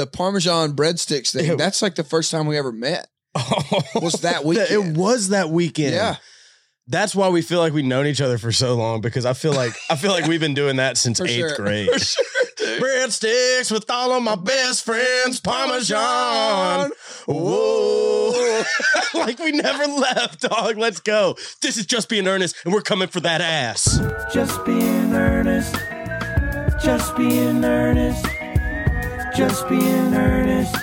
the Parmesan breadsticks thing. Yeah. That's like the first time we ever met. Was that weekend? It was that weekend. Yeah. That's why we feel like we've known each other for so long because I feel like I feel like we've been doing that since For eighth sure. grade. For sure, dude. Breadsticks with all of my best friends, Parmesan. Whoa. like we never left, dog. Let's go. This is just being Ernest, and we're coming for that ass. Just being Ernest. Just being Ernest. Just being Ernest.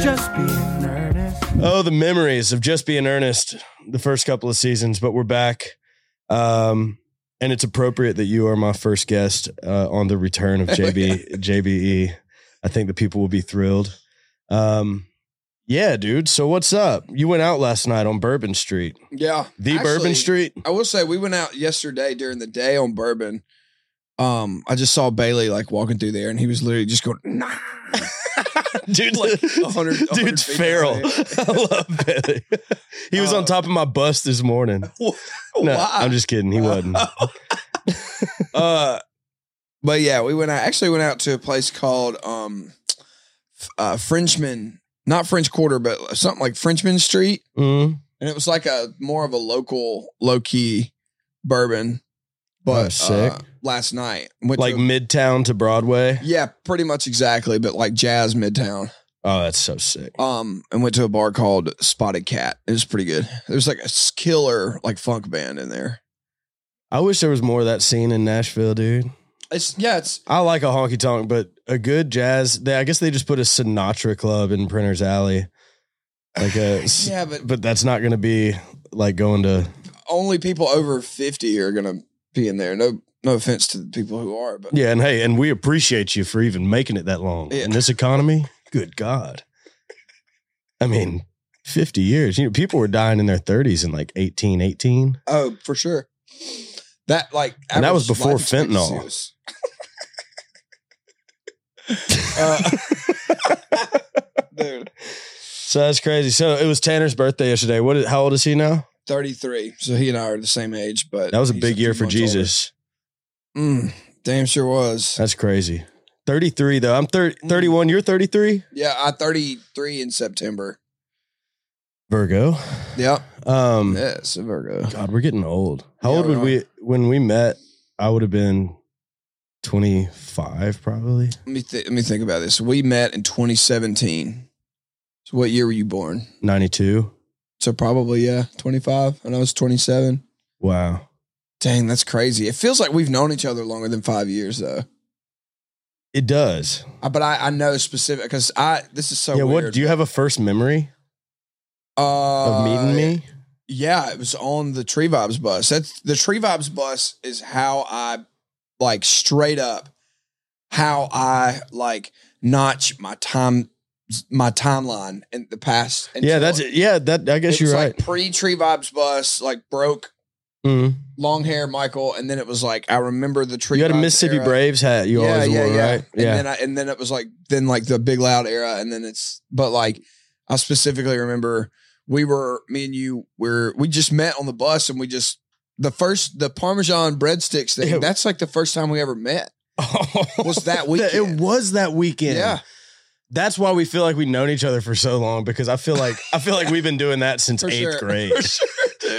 Just being Ernest. Oh, the memories of just being Ernest the first couple of seasons, but we're back. Um, and it's appropriate that you are my first guest uh, on the return of JB JBE. I think the people will be thrilled. Um, yeah, dude. So what's up? You went out last night on Bourbon Street, Yeah. the Actually, Bourbon Street. I will say we went out yesterday during the day on Bourbon. Um, I just saw Bailey like walking through there, and he was literally just going, "Nah." Dude, Like 100 100 dude's feral. I love Billy. He was Uh, on top of my bus this morning. No, Why? I'm just kidding. He wasn't. uh, but yeah, we went out. Actually, went out to a place called um, uh, Frenchman, not French Quarter, but something like Frenchman Street, Mhm. and it was like a more of a local, low key bourbon. But sick. uh, last night, went Like to- Midtown to Broadway. yeah, pretty much exactly, but like Jazz Midtown. Oh, that's so sick. Um, and went to a bar called Spotted Cat. It was pretty good. There's like a killer like funk band in there. I wish there was more of that scene in Nashville, dude. It's yeah, it's I like a honky tonk, but a good jazz. They, I guess they just put a Sinatra club in Printer's Alley, like a. yeah, but But that's not going to be like going to. only people over 50 are gonna be in there. No no offense to the people who are, but Yeah, and hey, and we appreciate you for even making it that long Yeah. in this economy. Good God, I mean, fifty years. You know, people were dying in their thirties in like eighteen, eighteen. oh, for sure. That like And that was before fentanyl. Uh, dude, So that's crazy. So it was Tanner's birthday yesterday. What? How old is he now? 33. So he and I are the same age, but That was a big year for. Jesus. Mm, damn sure was. That's crazy. 33 though. I'm 30, Mm. 31. You're 33? Yeah, I 33 in September. Virgo. Yep. Um Yes, Virgo. God, we're getting old. How Yeah, old would we when we met? I would have been 25 probably. Let me th- let me think about this. We met in 2017. So what year were you born? 92. So probably yeah, 25 and I was 27. Wow. Dang, that's crazy. It feels like we've known each other longer than 5 years though. It does. Uh, But I, I know specific cuz I this is so yeah, weird. what do you have a first memory uh, of meeting me? Yeah, it was on the Tree Vibez bus. That's the Tree Vibez bus is how I like straight up how I like notch my time my timeline in the past. Yeah, that's it. Yeah, that I guess it you're right. like pre Tree Vibez bus, like broke Mhm. long hair Michael, and then it was like I remember the Tree. You had a Vibes Mississippi era. Braves hat you yeah, always yeah, wore, yeah. right? And yeah. then I, and then it was like then like the Big Loud era, and then it's but like I specifically remember we were me and you were we just met on the bus and we just the first the Parmesan breadsticks thing. Yeah. That's like the first time we ever met. Was that weekend? It was that weekend. Yeah, That's why we feel like we've known each other for so long because I feel like I feel like we've been doing that since for eighth sure. grade. For sure.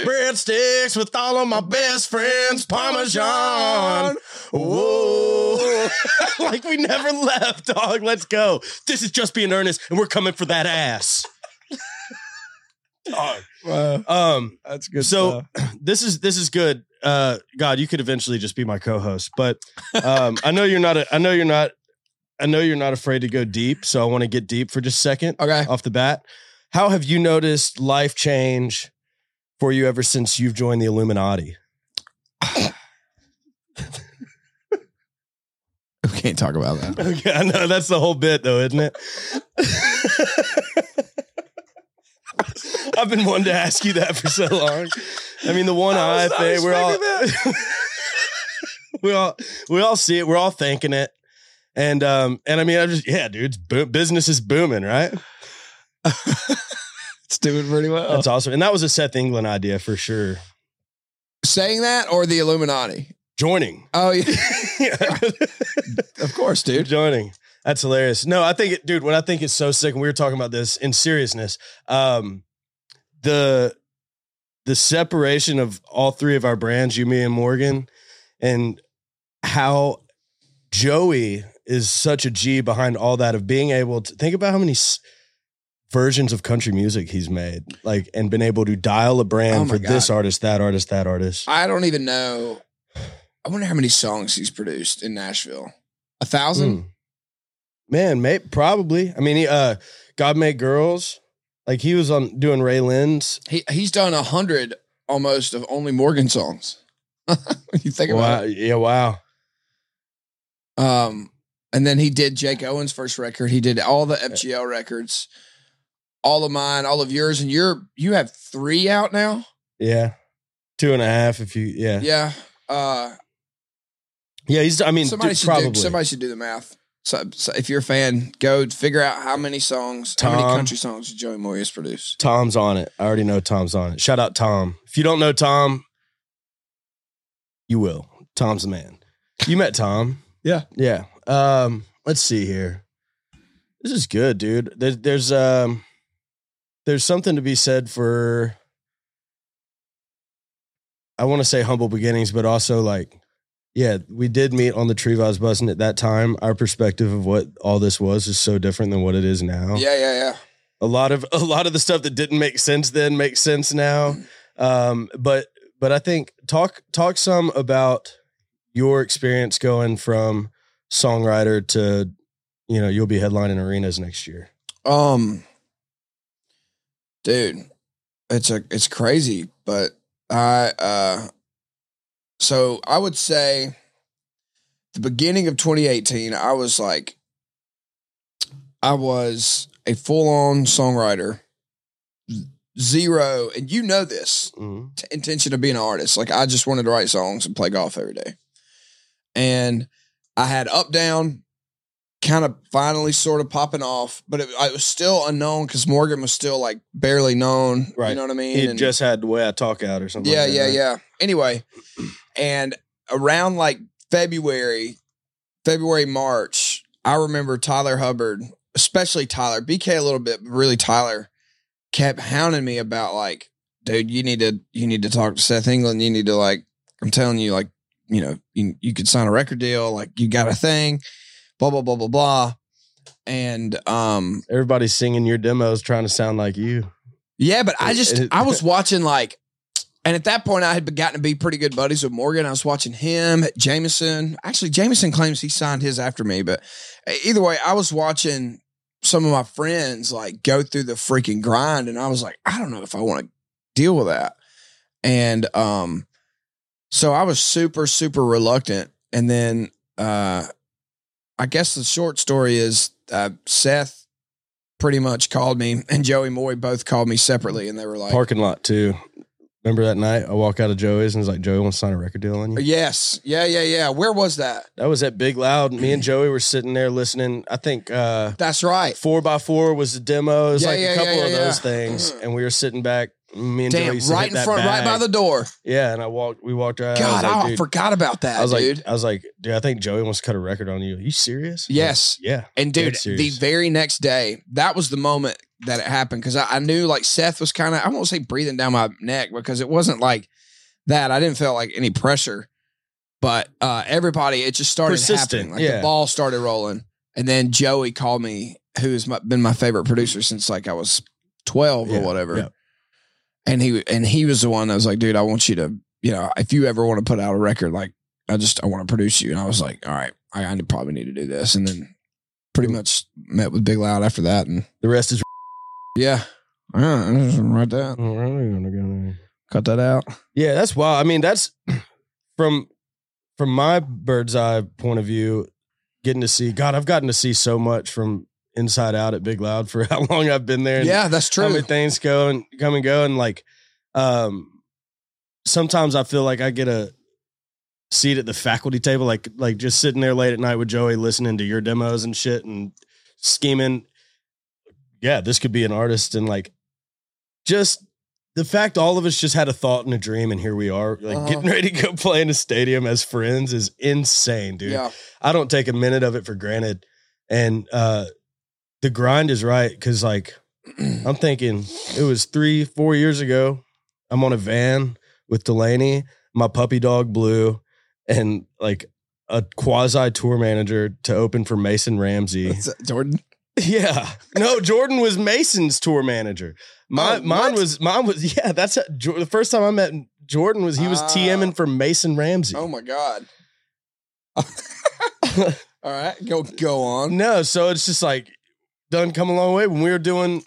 Breadsticks with all of my best friends, Parmesan. Whoa. like we never left, dog. Let's go. This is just being Ernest, and we're coming for that ass. Dog. Wow, Um, that's good. so stuff. this is this is good. Uh God, you could eventually just be my co-host, but um I know you're not a, I know you're not I know you're not afraid to go deep, so I want to get deep for just a second okay. off the bat. How have you noticed life change for you ever since you've joined the Illuminati? We can't talk about that. Okay, I know that's the whole bit, though, isn't it? I've been wanting to ask you that for so long. I mean, the one I eye thing, we're all, we all, we all see it. We're all thinking it, and um, and I mean, I just, yeah, dude, business is booming, right? It's doing pretty well. That's awesome, and that was a Seth England idea for sure. Saying that or the Illuminati? Joining, Oh yeah, of course, dude. joining. That's hilarious. No, I think it, dude, what I think is so sick, and we were talking about this in seriousness. Um, the the separation of all three of our brands, you, me, and Morgan, and how Joey is such a G behind all that of being able to think about how many s- versions of country music he's made, like, and been able to dial a brand Oh my for this artist, that artist, that artist. I don't even know. I wonder how many songs he's produced in Nashville. A thousand? Mm. Man, may probably. I mean, he, uh, God Made Girls. Like he was on doing RaeLynn's. He he's done a hundred almost of only Morgan songs. when you think about Wow, yeah, wow. it. Um, and then he did Jake Owen's first record. He did all the FGL records, all of mine, all of yours, and you're you have three out now. Yeah, two and a half. If you, yeah, yeah. uh, Yeah. He's. I mean, somebody dude, should probably. do, somebody should do the math. So, so if you're a fan, go figure out how many songs, how many country songs Joey Moi has produced. Tom's on it. I already know Tom's on it. Shout out Tom. If you don't know Tom, you will. Tom's the man. You met Tom. Yeah. Yeah. Um, let's see here. This is good, dude. There's there's um there's something to be said for I want to say humble beginnings, but also like yeah, we did meet on the Tree Vibez bus, and at that time, our perspective of what all this was is so different than what it is now Yeah, yeah, yeah. a lot of a lot of the stuff that didn't make sense then makes sense now um but but i think talk talk some about your experience going from songwriter to you know you'll be headlining arenas next year Um, dude, it's a it's crazy, but I uh, so I would say the beginning of 2018, I was like, I was a full on songwriter, zero, and you know this Mhm. t- intention of being an artist. Like I just wanted to write songs and play golf every day. And I had up down kind of finally sort of popping off, but it, I was still unknown because Morgan was still like barely known. Right. You know what I mean? he And- just had the way i talk out or something yeah, like that, yeah, right? yeah. Anyway, and around like February, February, March, I remember Tyler Hubbard, especially Tyler, BK a little bit, but really Tyler, kept hounding me about like, dude, you need to you need to talk to Seth England. You need to like, I'm telling you, like, you know, you, you could sign a record deal, like you got a thing, blah, blah, blah, blah, blah. And um everybody's singing your demos trying to sound like you yeah, but I just I was watching like, and at that point I had gotten to be pretty good buddies with Morgan. I was watching him, Jameson. Actually, Jameson claims he signed his after me, but either way, I was watching some of my friends like go through the freaking grind, and I was like, I don't know if I want to deal with that. And um, so I was super super reluctant, and then uh, I guess the short story is uh, Seth pretty much called me and Joey Moi both called me separately and they were like parking lot too remember that night i walk out of joey's and it's like joey wants to sign a record deal on you Yes. Yeah, yeah, yeah. Where was that? that was at big loud me and joey were sitting there listening i think uh That's right. four by four was the demo. It was Yeah, like yeah, a couple yeah, of those things, and we were sitting back. Me and Damn, Joey used to right in front, right by the door. yeah. And I walked. We walked right. God, I like, I forgot about that, I was dude. like, I was like, dude, I think Joey wants to cut a record on you. Are you serious? I'm like, Yes. yeah. and dude, the very next day, that was the moment that it happened because I, I knew like Seth was kind of, I won't say breathing down my neck because it wasn't like that. I didn't feel like any pressure, but uh, everybody, it just started Persistent, happening. Like yeah. the ball started rolling. And then Joey called me, who's my, been my favorite producer since like I was 12 or whatever. yeah. And he and he was the one that was like, dude, I want you to, you know, if you ever want to put out a record, like I just I want to produce you. And I was like, all right, I, I probably need to do this. And then pretty much met with Big Loud after that. And The rest is yeah, yeah, I write that, cut that out. Yeah, that's wild. I mean, that's from from my bird's eye point of view, getting to see God, I've gotten to see so much from inside out at Big Loud for how long I've been there. and Yeah, that's true. How many things go and come and go. And like um sometimes I feel like I get a seat at the faculty table, like like just sitting there late at night with Joey listening to your demos and shit and scheming. Yeah, this could be an artist and like just the fact all of us just had a thought and a dream and here we are like Uh-huh. getting ready to go play in a stadium as friends is insane dude Yeah, i don't take a minute of it for granted and uh, the grind is right because like I'm thinking it was three, four years ago. I'm on a van with Delaney, my puppy dog Blue, and like a quasi tour manager to open for Mason Ramsey. Jordan. Yeah, no, Jordan was Mason's tour manager. My, Oh, mine was mine was yeah. That's a, the first time I met Jordan was he was Ah. TMing for Mason Ramsey. Oh my god. All right, go go on. No, so it's just like done come a long way. When we were doing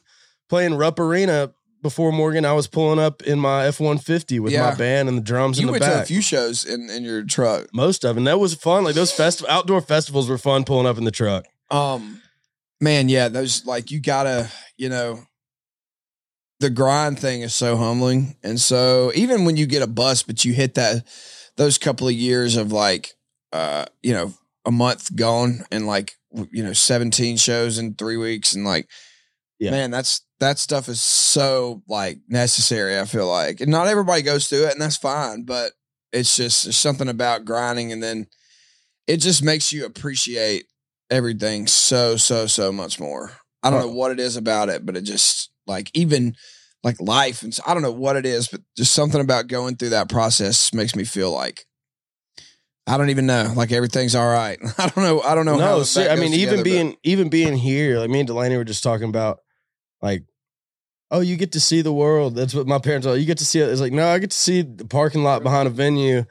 playing Rupp Arena before Morgan, I was pulling up in my F one fifty with Yeah. my band and the drums You in the went to a few shows in, in your truck. Most of them. That was fun. Like those fest outdoor festivals were fun pulling up in the truck. Um, man, yeah, those like you gotta, you know, the grind thing is so humbling, and so even when you get a bus, but you hit that those couple of years of like, uh, you know, a month gone and like you know, seventeen shows in three weeks, and like, Yeah. man, that's that stuff is so like necessary. I feel like, and not everybody goes through it, and that's fine, but it's just there's something about grinding, and then it just makes you appreciate everything so so so much more. I don't know what it is about it, but it just like even like life and I don't know what it is, but just something about going through that process makes me feel like I don't even know, like everything's all right. I don't know. I don't know. No, see, I mean, even together, but- being even being here, like me and Delaney were just talking about, like, oh, you get to see the world. That's what my parents are. You get to see it. It's like, no, I get to see the parking lot behind a venue,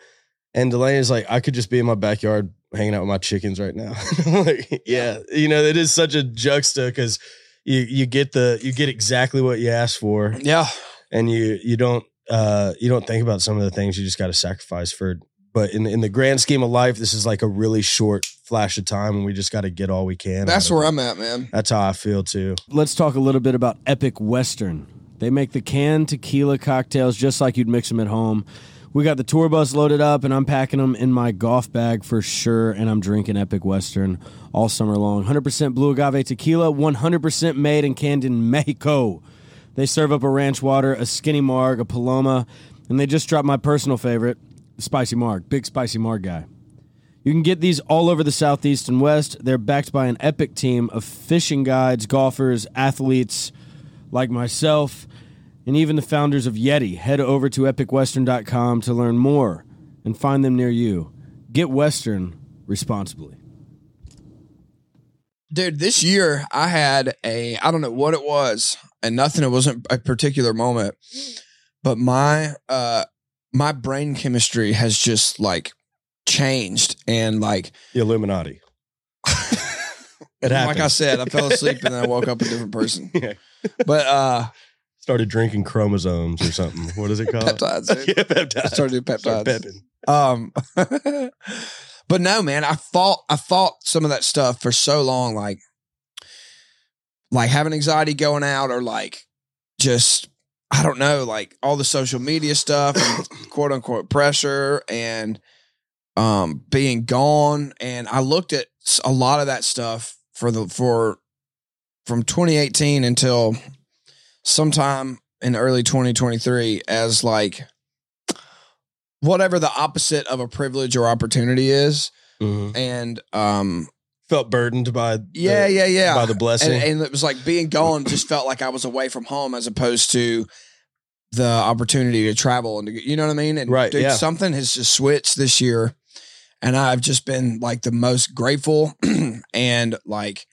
and Delaney's like, I could just be in my backyard hanging out with my chickens right now. like, yeah, you know, it is such a juxta because you you get the you get exactly what you asked for, yeah, and you you don't uh you don't think about some of the things you just got to sacrifice for but in in the grand scheme of life this is like a really short flash of time and we just got to get all we can that's where it. I'm at, man. that's how i feel too Let's talk a little bit about Epic Western. They make the canned tequila cocktails just like you'd mix them at home. We got the tour bus loaded up, and I'm packing them in my golf bag for sure. And I'm drinking Epic Western all summer long. 100% blue agave tequila, 100% made and canned in Mexico. They serve up a ranch water, a skinny marg, a paloma, and they just dropped my personal favorite, spicy marg. Big spicy marg guy. You can get these all over the Southeast and West. They're backed by an epic team of fishing guides, golfers, athletes like myself, and even the founders of Yeti. Head over to epicwestern.com to learn more and find them near you. Get Western responsibly. dude this year i had a i don't know what it was and nothing it wasn't a particular moment but my uh my brain chemistry has just like changed and like the illuminati. It happened. like i said i fell asleep and then i woke up a different person. Yeah. but uh started drinking chromosomes or something. What is it called? Peptides yeah peptides. Started doing peptides. Um, but no, man, I fought, I fought some of that stuff for so long, like, like having anxiety going out or like just, I don't know, like all the social media stuff and quote unquote pressure and, um, being gone. And I looked at a lot of that stuff for the, for, from 2018 until sometime in early 2023 as like, whatever the opposite of a privilege or opportunity is. Mhm. And um felt burdened by the- yeah, yeah, yeah. by the blessing and, and it was like being gone just felt like I was away from home as opposed to the opportunity to travel and to, you know what I mean? And Right, dude, yeah. something has just switched this year and I've just been like the most grateful and like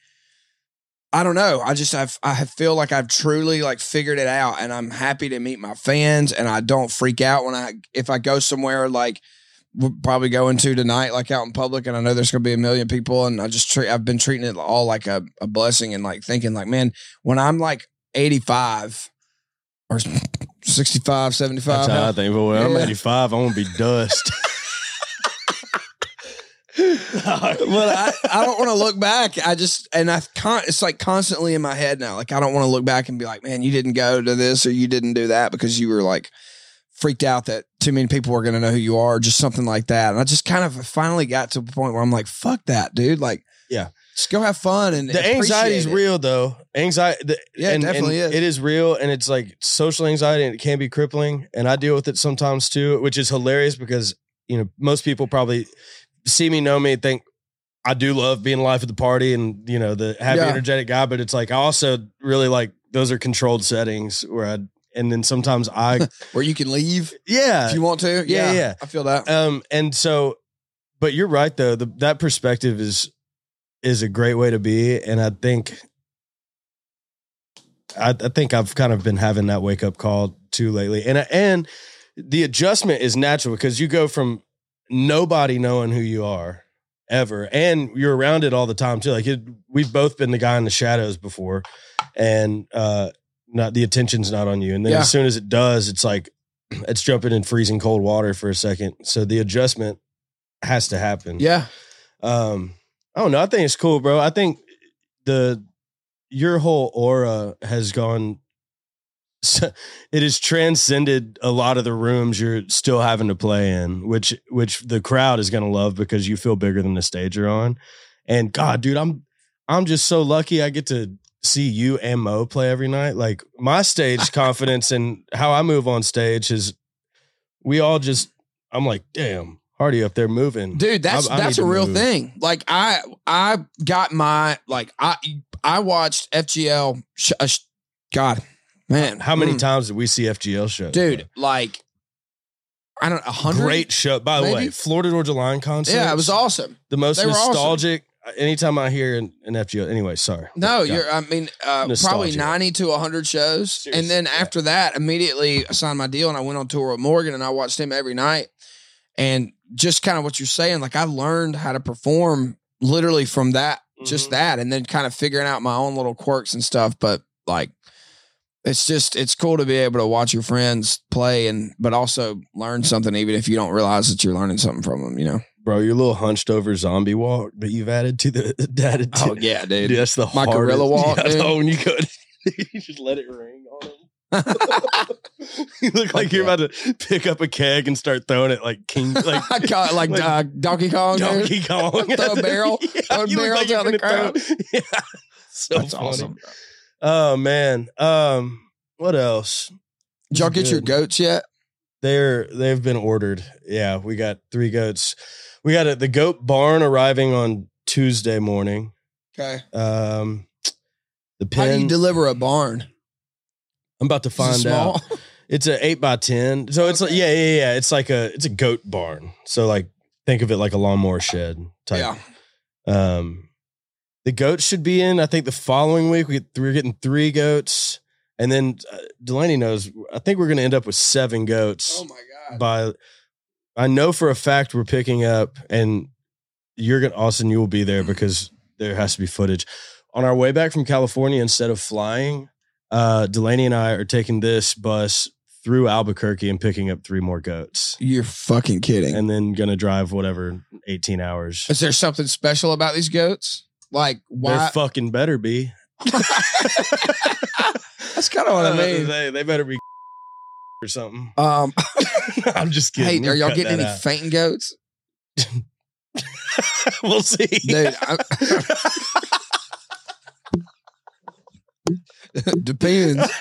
I don't know. I just I've I feel like I've truly like figured it out and I'm happy to meet my fans and I don't freak out when I if I go somewhere like we're probably going to tonight like out in public and I know there's going to be a million people and I just treat I've been treating it all like a, a blessing and like thinking like man when I'm like 85 or 65 75 that's how I think but when i'm 85 i'm gonna be dust but I, I don't want to look back. I just and I con- it's like constantly in my head now. Like I don't want to look back and be like, man, you didn't go to this or you didn't do that because you were like freaked out that too many people are going to know who you are, or just something like that. And I just kind of finally got to a point where I'm like, fuck that, dude. Like, Yeah. just go have fun and the anxiety is real though anxiety the, Yeah, it and, definitely and is. it is real and it's like social anxiety and it can be crippling and i deal with it sometimes too which is hilarious because you know most people probably see me know me think I do love being life at the party and you know the happy, Yeah. energetic guy. But it's like I also really like those are controlled settings where I and then sometimes I Where you can leave yeah if you want to. yeah, Yeah, yeah. I feel that. um and so but you're right though the, that perspective is is a great way to be and I think I, I think I've kind of been having that wake up call too lately and and the adjustment is natural because you go from nobody knowing who you are ever and you're around it all the time too like it, we've both been the guy in the shadows before and uh not the attention's not on you. And then Yeah. as soon as it does it's like it's jumping in freezing cold water for a second. So the adjustment has to happen. Yeah. um i don't know. I think it's cool bro. I think the your whole aura has gone it has transcended a lot of the rooms you're still having to play in which which the crowd is going to love because you feel bigger than the stage you're on. And god dude i'm i'm just so lucky i get to see you and mo play every night like my stage confidence and how i move on stage is we all just i'm like damn hardy up there moving dude that's I- I that's a real move. thing like i i got my like i i watched fgl sh- uh, sh- god man How many Mm. times did we see FGL shows? dude like i don't a hundred Great show. By the way. Florida Georgia Line concert. yeah it was awesome The most They nostalgic. Anytime I hear an, an FGL. Anyway, sorry. no Yeah. you're i mean uh, probably 90 to 100 shows Seriously, and then yeah. after that immediately i signed my deal and i went on tour with morgan and i watched him every night and just kind of what you're saying like i learned how to perform literally from that just Mhm. that and then kind of figuring out my own little quirks and stuff but like it's just it's cool to be able to watch your friends play and but also learn something even if you don't realize that you're learning something from them you know bro. Your little hunched over zombie walk that you've added to the added to, oh yeah dude Dude, that's the My gorilla walk, Yeah, dude. oh, when you go, you just let it ring on him. you look like you're yeah. about to pick up a keg and start throwing it like king, like like, Like uh, Donkey Kong. Donkey Kong. Throw a barrel, Yeah, throw barrels you're out the gonna throw- Yeah, so That's funny. awesome. Oh man. Um, what else? Did y'all get your goats yet? They're they've been ordered. Yeah, we got three goats. We got a, the goat barn arriving on Tuesday morning. Okay. Um, the How do you deliver a barn? I'm about to Is it find out. It's a eight by ten. So it's like yeah, yeah, yeah. It's like a it's a goat barn. So like think of it like a lawnmower shed type. Yeah. Um, the goats should be in. I think the following week we get, we're getting three goats, and then uh, Delaney knows. I think we're going to end up with seven goats Oh my god. by. I know for a fact we're picking up, and you're gonna Austin. You will be there because there has to be footage on our way back from California. Instead of flying, uh, Delaney and I are taking this bus through Albuquerque and picking up three more goats, You're fucking kidding. and then gonna drive whatever eighteen hours. Is there something special about these goats? Like why They're fucking better be. That's kind of what I mean. They, they better be or something. Um, I'm just hey, kidding. are We'll y'all getting any out. fainting goats? we'll see. Dude, I- depends.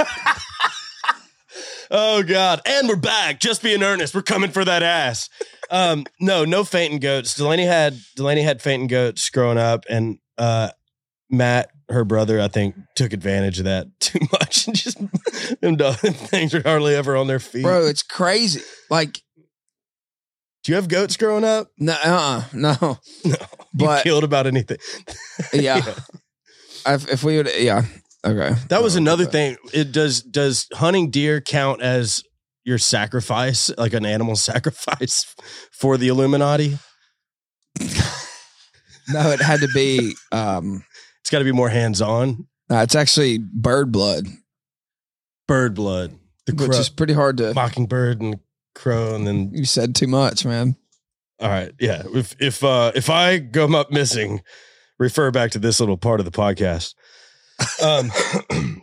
oh God! And we're back. Just be in earnest. We're coming for that ass. Um, no, no fainting goats. Delaney had Delaney had fainting goats growing up, and uh, Matt, her brother, I think, took advantage of that too much, and just them things are hardly ever on their feet. Bro, it's crazy. Like, Do you have goats growing up? no, uh, no. No. You But- killed about anything. Yeah. If, if we would, yeah. Okay. That was another but- thing. It does does hunting deer count as your sacrifice, like an animal sacrifice for the Illuminati? No, it had to be. Um, It's got to be more hands on. no, it's actually bird blood, Bird blood, the which crow, is pretty hard to. mockingbird and crow, and then You said too much, man. all right, yeah. If if uh if I go up missing, refer back to this little part of the podcast. Um,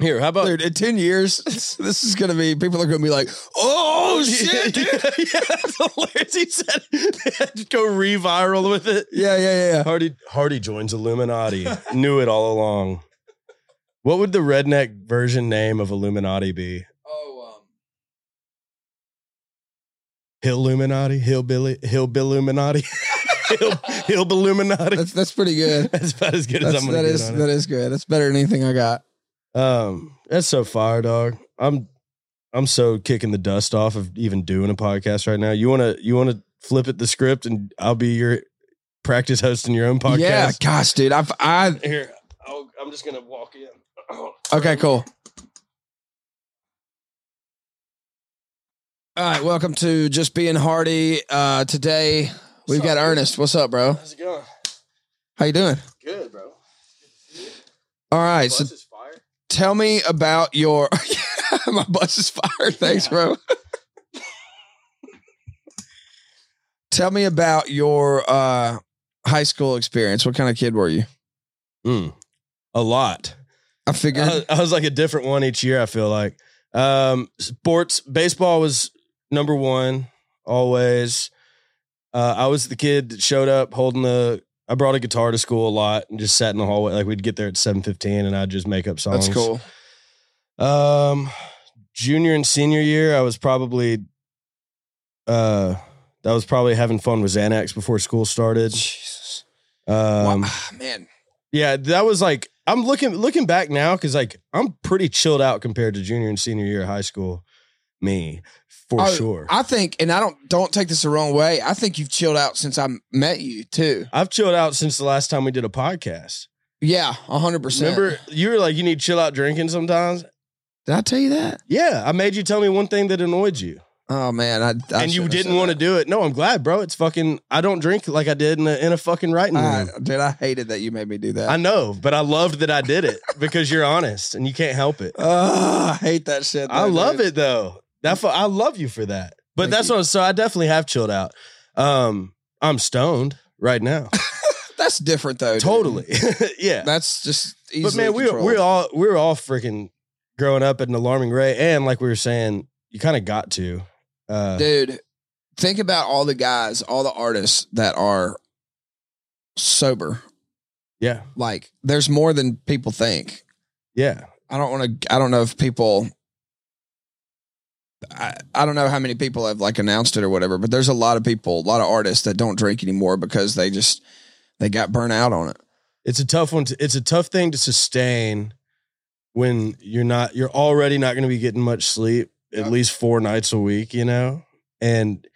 here, how about Dude, in 10 years, this is going to be, people are going to be like, oh, shit. dude." yeah, that's hilarious. He said they had to go re-viral with it. Yeah, yeah, yeah, yeah. Hardy Hardy joins Illuminati. Knew it all along. What would the redneck version name of Illuminati be? Oh, um, Hill Illuminati? Hillbilly Hillbill Illuminati? Hilb, Hilb Illuminati. That's that's pretty good. That's about as good as That's, I'm gonna that get is on it. that is good. That's better than anything I got. Um, that's so fire, dog. I'm I'm so kicking the dust off of even doing a podcast right now. You wanna you wanna flip it the script and I'll be your practice hosting your own podcast. Yeah, gosh, dude. I've I Here, I'll, I'm just gonna walk in. okay, cool. All right, welcome to Just Being Hardy. Uh, today we've got Ernest. What's up, bro? How's it going? How you doing? Good, bro. All right, so fire. tell me about your. My bus is fired. Thanks, bro. tell me about your uh, high school experience. What kind of kid were you? Mm, a lot. I figured. I, I was like a different one each year. I feel like um, sports, baseball was number one always. Uh, I was the kid that showed up holding the. I brought a guitar to school a lot and just sat in the hallway. Like we'd get there at seven fifteen, and I'd just make up songs. That's cool. Um, junior and senior year, I was probably, uh, that was probably having fun with Xanax before school started. Jesus. Um, wow, man. yeah, that was like I'm looking looking back now because like I'm pretty chilled out compared to junior and senior year of high school. Me for Oh, sure. I think, and I don't don't take this the wrong way. I think you've chilled out since I met you too. I've chilled out since the last time we did a podcast. Yeah, hundred percent. Remember, you were like, you need chill out drinking sometimes. Did I tell you that? Yeah, I made you tell me one thing that annoyed you, Oh man, I, I and you didn't want to do it. No, I'm glad, bro. It's fucking. I don't drink like I did in a, in a fucking writing I, room. dude, I hated that you made me do that. I know, but I loved that I did it because you're honest and you can't help it. Oh, I hate that shit. I love dude. it though. That I love you for that. But Thank that's you. what. So I definitely have chilled out. Um, I'm stoned right now. That's different though. totally. yeah. That's just But man, we were were all we're all freaking growing up at an alarming rate, and like we were saying, you kind of got to. Uh, dude. Think about all the guys, all the artists that are sober. yeah, Like, there's more than people think. yeah. I don't want to. I don't know if people. I, I don't know how many people have like announced it or whatever, but there's a lot of people, a lot of artists that don't drink anymore because they just they got burnt out on it. It's a tough one. To, it's a tough thing to sustain when you're not. You're already not going to be getting much sleep Yeah. at least four nights a week. You know, and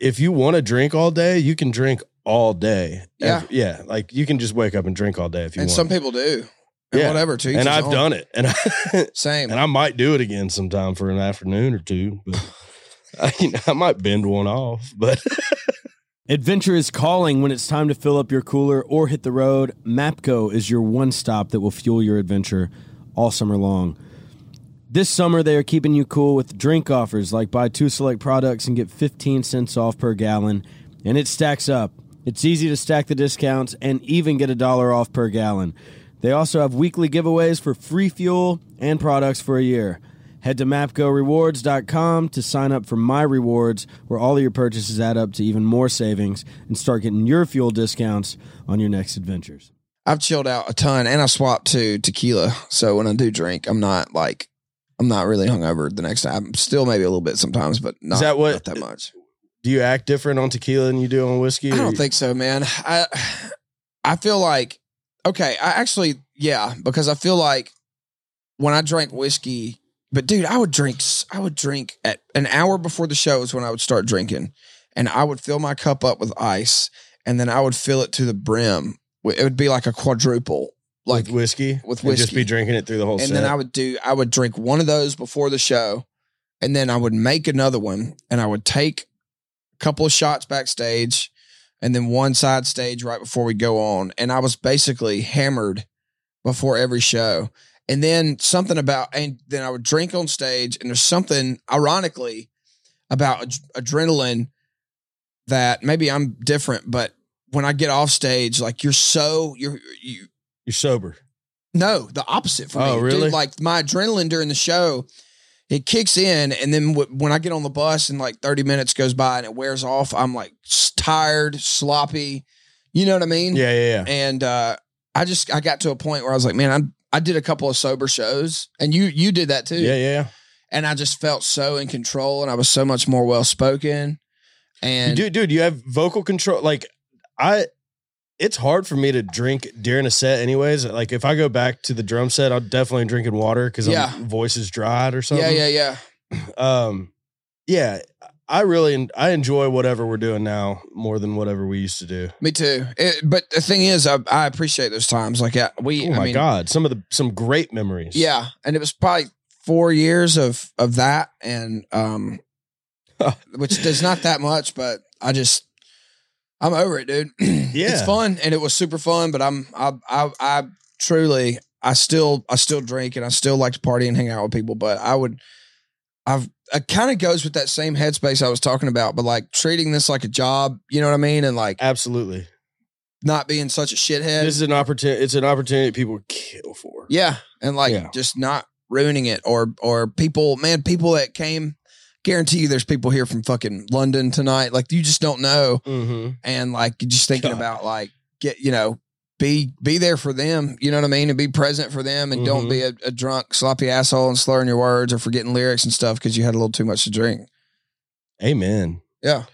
if you want to drink all day, you can drink all day. Yeah. Every- yeah. Like you can just wake up and drink all day if you want. and want. some people do, and Yeah. whatever. To each and I've own. done it, and I, same. and I might do it again sometime for an afternoon or two. But I, you know, I might bend one off. But Adventure is calling when it's time to fill up your cooler or hit the road. Mapco is your one stop that will fuel your adventure all summer long. This summer, they are keeping you cool with drink offers like buy two select products and get 15 cents off per gallon, and it stacks up. It's easy to stack the discounts and even get a dollar off per gallon. They also have weekly giveaways for free fuel and products for a year. Head to mapcorewards.com to sign up for My Rewards, where all of your purchases add up to even more savings and start getting your fuel discounts on your next adventures. I've chilled out a ton, and I swapped to tequila. So when I do drink, I'm not like I'm not really hungover the next time. I'm still maybe a little bit sometimes, but not, that what- not that much. do you act different on tequila than you do on whiskey? I don't you- think so, man. I I feel like okay, I actually yeah, because I feel like when I drank whiskey, but dude, I would drink I would drink at an hour before the show is when I would start drinking. And I would fill my cup up with ice and then I would fill it to the brim. It would be like a quadruple. Like with whiskey, with and just be drinking it through the whole and set. then I would do I would drink one of those before the show, and then I would make another one, and I would take a couple of shots backstage, and then one side stage right before we go on, and I was basically hammered before every show, and then something about and then I would drink on stage, and there's something ironically about ad- adrenaline that maybe I'm different, but when I get off stage, like you're so you're you You're sober. no, the opposite for me. Oh, really? Dude, like my adrenaline during the show, it kicks in, and then w- when I get on the bus and like thirty minutes goes by and it wears off, I'm like tired, sloppy. You know what I mean? Yeah, yeah, yeah. And uh, I just I got to a point where I was like, man, I I did a couple of sober shows, and you you did that too. Yeah, yeah, yeah. And I just felt so in control, and I was so much more well spoken. And dude, dude, you have vocal control. Like I it's hard for me to drink during a set anyways. Like if I go back to the drum set, I'll definitely drinking water because Yeah. my voice is dried or something. Yeah, yeah, yeah. Um yeah, I really I enjoy whatever we're doing now more than whatever we used to do. Me too. It, but the thing is, I, I appreciate those times. Like yeah, we, Oh I my mean, god, some of the some great memories. yeah, and it was probably four years of of that, and um, which is not that much, but I just I'm over it, dude. Yeah, it's fun, and it was super fun. But I'm I I, I truly I still I still drink and I still like to party and hang out with people, but I would I've it kind of goes with that same headspace I was talking about, but like treating this like a job, you know what I mean, and like absolutely. not being such a shithead. This is an opportunity. It's an opportunity people kill for. Yeah, and like Yeah. just not ruining it, or or people, man, people that came. Guarantee you, there's people here from fucking London tonight. Like you just don't know, Mm-hmm. and like you're just thinking God. about like get you know be be there for them. You know what I mean, and be present for them, and don't Mhm. be a, a drunk sloppy asshole and slurring your words or forgetting lyrics and stuff because you had a little too much to drink. Amen, Yeah,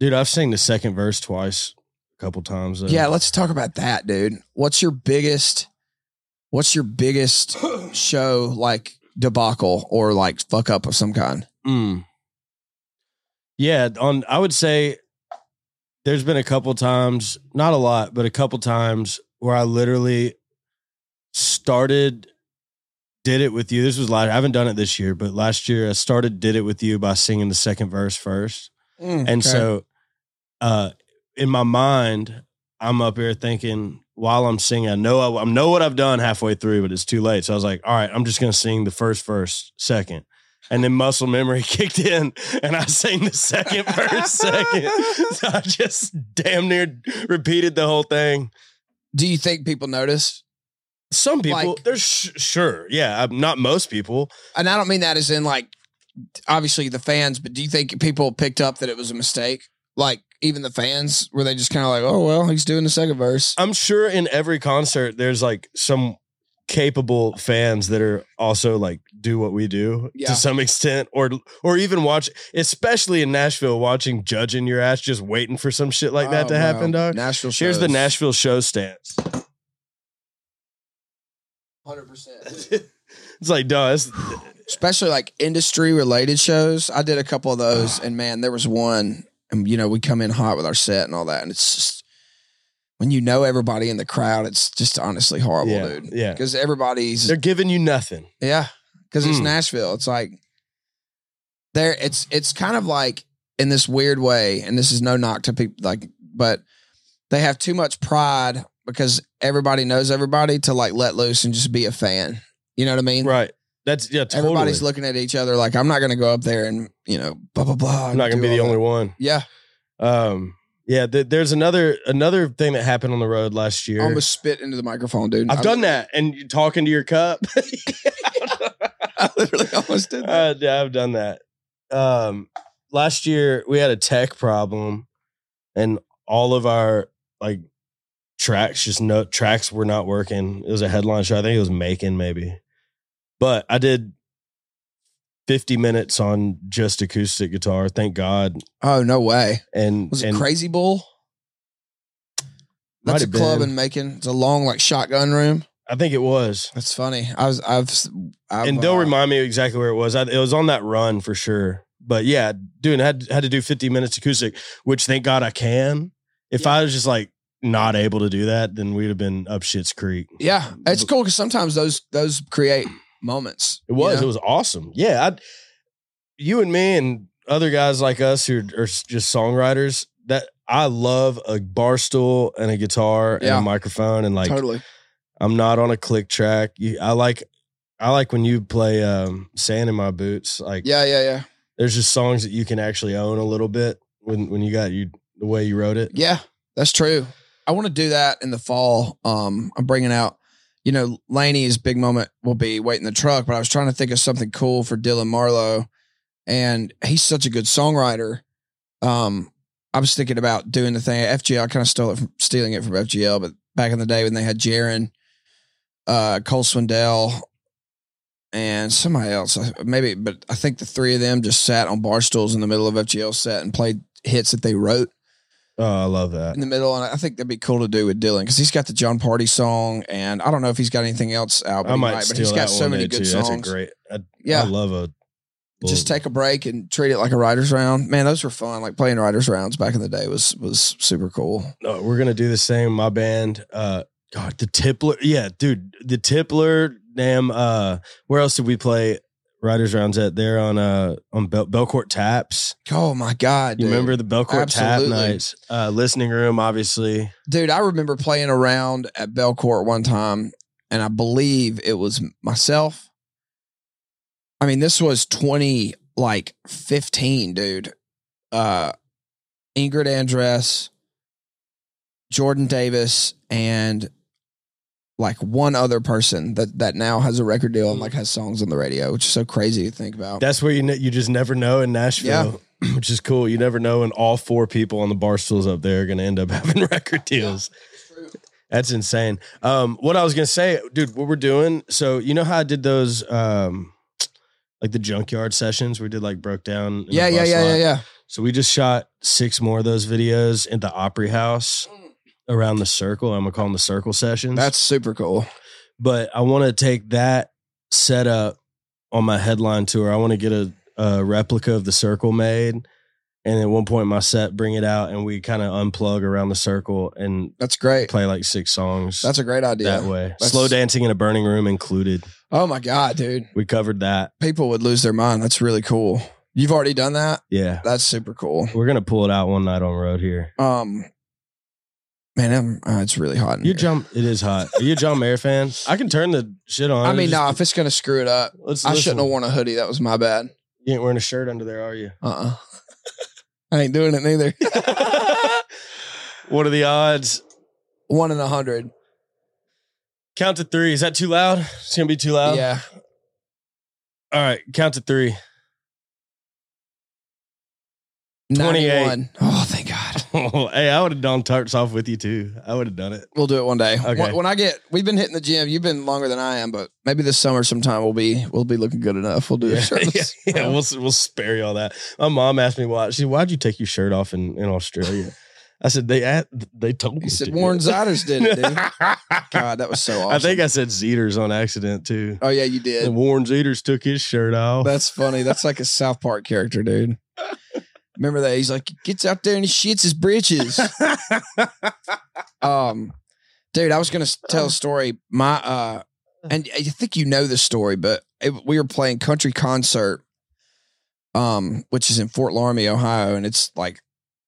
dude. I've seen the second verse twice, a couple times. though. yeah. Let's talk about that, dude. What's your biggest? What's your biggest show like debacle or like fuck up of some kind? Mm. Yeah, on I would say there's been a couple times, not a lot, but a couple times where I literally started did it with you. This was last I haven't done it this year, but last year I started did it with you by singing the second verse first. And Okay. so uh in my mind, I'm up here thinking while I'm singing, I know I, I know what I've done halfway through, but it's too late. So I was like, all right, I'm just gonna sing the first verse second. And then muscle memory kicked in and I sang the second verse second. So I just damn near repeated the whole thing. Do you think people notice? Some people, Like- there's sh- sure, yeah, I'm- not most people. And I don't mean that as in like obviously the fans, but do you think people picked up that it was a mistake? Like even the fans were they just kind of like, oh well, he's doing the second verse. I'm sure in every concert there's like some capable fans that are also like do what we do Yeah. to some extent or or even watch especially in Nashville watching judging your ass just waiting for some shit like that Oh, to happen bro. dog. Nashville. Here's the. Nashville show stance. Hundred percent. It's like does Especially like industry related shows. I did a couple of those, and man, there was one, and you know we come in hot with our set and all that, and it's just when you know everybody in the crowd, it's just honestly horrible, yeah, dude. yeah. Because everybody's They're giving you nothing. Yeah, because it's Mm. Nashville. It's like there. It's it's kind of like in this weird way, and this is no knock to people like, but they have too much pride because everybody knows everybody to like let loose and just be a fan. You know what I mean? Right. That's yeah, totally. Everybody's looking at each other like I'm not going to go up there and you know blah blah blah. I'm not gonna be the all only that. one. Yeah, Um yeah, th- there's another another thing that happened on the road last year. I almost spit into the microphone, dude. I've I done that, and you talking to your cup. I literally almost did that. Uh, yeah, I've done that. Um, last year we had a tech problem, and all of our like tracks just no tracks were not working. It was a headline show. I think it was Macon maybe, but I did fifty minutes on just acoustic guitar. Thank God. oh no way! And Was it and Crazy Bull? That's a club been. in Macon. It's a long like shotgun room. I think it was. That's funny. I was I've, I've and they'll uh, remind me exactly where it was. I, it was on that run for sure. But yeah, dude, I had had to do 50 minutes acoustic, which thank God I can. If I was just like not able to do that, then we'd have been up shit's creek. Yeah, it's cool because sometimes those those create moments. It was. you know? It was awesome. Yeah, I, you and me and other guys like us who are just songwriters. That I love a bar stool and a guitar and a microphone and like totally. I'm not on a click track. You, I like I like when you play um, "Sand in My Boots." Like Yeah, yeah, yeah, there's just songs that you can actually own a little bit when when you got you the way you wrote it. yeah. That's true. I want to do that in the fall. Um, I'm bringing out. You know, Laney's big moment will be waiting the truck, but I was trying to think of something cool for Dylan Marlowe, and he's such a good songwriter. Um, I was thinking about doing the thing at FGL. I kind of stole it from stealing it from FGL, but back in the day when they had Jaron, uh, Cole Swindell, and somebody else, maybe, but I think the three of them just sat on bar stools in the middle of FGL set and played hits that they wrote. Oh, I love that. in the middle, and I think that'd be cool to do with Dylan because he's got the John Party song, and I don't know if he's got anything else out. But I might might, but steal he's got that so one many good too. songs. That's a great. I, Yeah. I love a. Just take a break and treat it like a writers round. Man, those were fun. Like playing writers rounds back in the day was was super cool. No, we're gonna do the same. My band, uh, God, the Tippler, yeah, dude, the Tippler. Damn, uh, where else did we play Writers Rounds at? There on uh on Bel- Belcourt Taps. Oh my god, You dude. remember the Belcourt Tap nights? Uh, listening room, obviously. dude? I remember playing around at Belcourt one time, and I believe it was myself. I mean, this was twenty like fifteen, dude. Uh, Ingrid Andress, Jordan Davis, and like one other person that that now has a record deal and like has songs on the radio, which is so crazy to think about. That's where you ne- you just never know in Nashville, yeah. which is cool. You never know, and all four people on the bar stools up there are gonna end up having record deals. That's insane. Um, what I was gonna say, dude, what we're doing. So you know how I did those, um, like the junkyard sessions. We did like broke down. Yeah, yeah, yeah, lot. yeah, yeah. So we just shot six more of those videos in the Opry House around the circle. I'm gonna call them the circle sessions. That's super cool. but I want to take that setup on my headline tour. I want to get a, a replica of the circle made, and at one point my set bring it out, and we kind of unplug around the circle and That's great. play like six songs. That's a great idea. that way. That's- Slow dancing in a burning room included. Oh my god, dude. We covered that. People would lose their mind. That's really cool. You've already done that? Yeah, That's super cool. we're gonna pull it out one night on road here. Um Man, I'm, uh, it's really hot You here. John? It is hot. Are you a John Mayer fan? I can turn the shit on. I mean, no, if it's gonna screw it up, Let's I listen. shouldn't have worn a hoodie. That was my bad. You ain't wearing a shirt under there, are you? Uh uh I ain't doing it neither. what are the odds? One in a hundred. Count to three. Is that too loud? It's gonna be too loud. yeah. All right. Count to three. 28. Oh, thank God. hey, I would have done tarts off with you too. I would have done it. We'll do it one day. Okay. When, when I get, we've been hitting the gym. You've been longer than I am, but maybe this summer sometime we'll be we'll be looking good enough. We'll do Yeah, a shirtless. yeah, yeah, we'll we'll spare you all that. My mom asked me why. She, why'd you take your shirt off in, in Australia? I said they at, they told me. He said to. Warren Zeiders did it, dude. God, that was so awesome. I think I said Zeters on accident too. Oh yeah, you And did. Warren Zeters took his shirt off. That's funny. That's like a South Park character, dude. Remember that? He's like, he gets out there and he shits his britches. um, dude, I was gonna tell a story. My uh, and I think you know the story, but it, we were playing country concert, um, which is in Fort Loramie, Ohio, and it's like,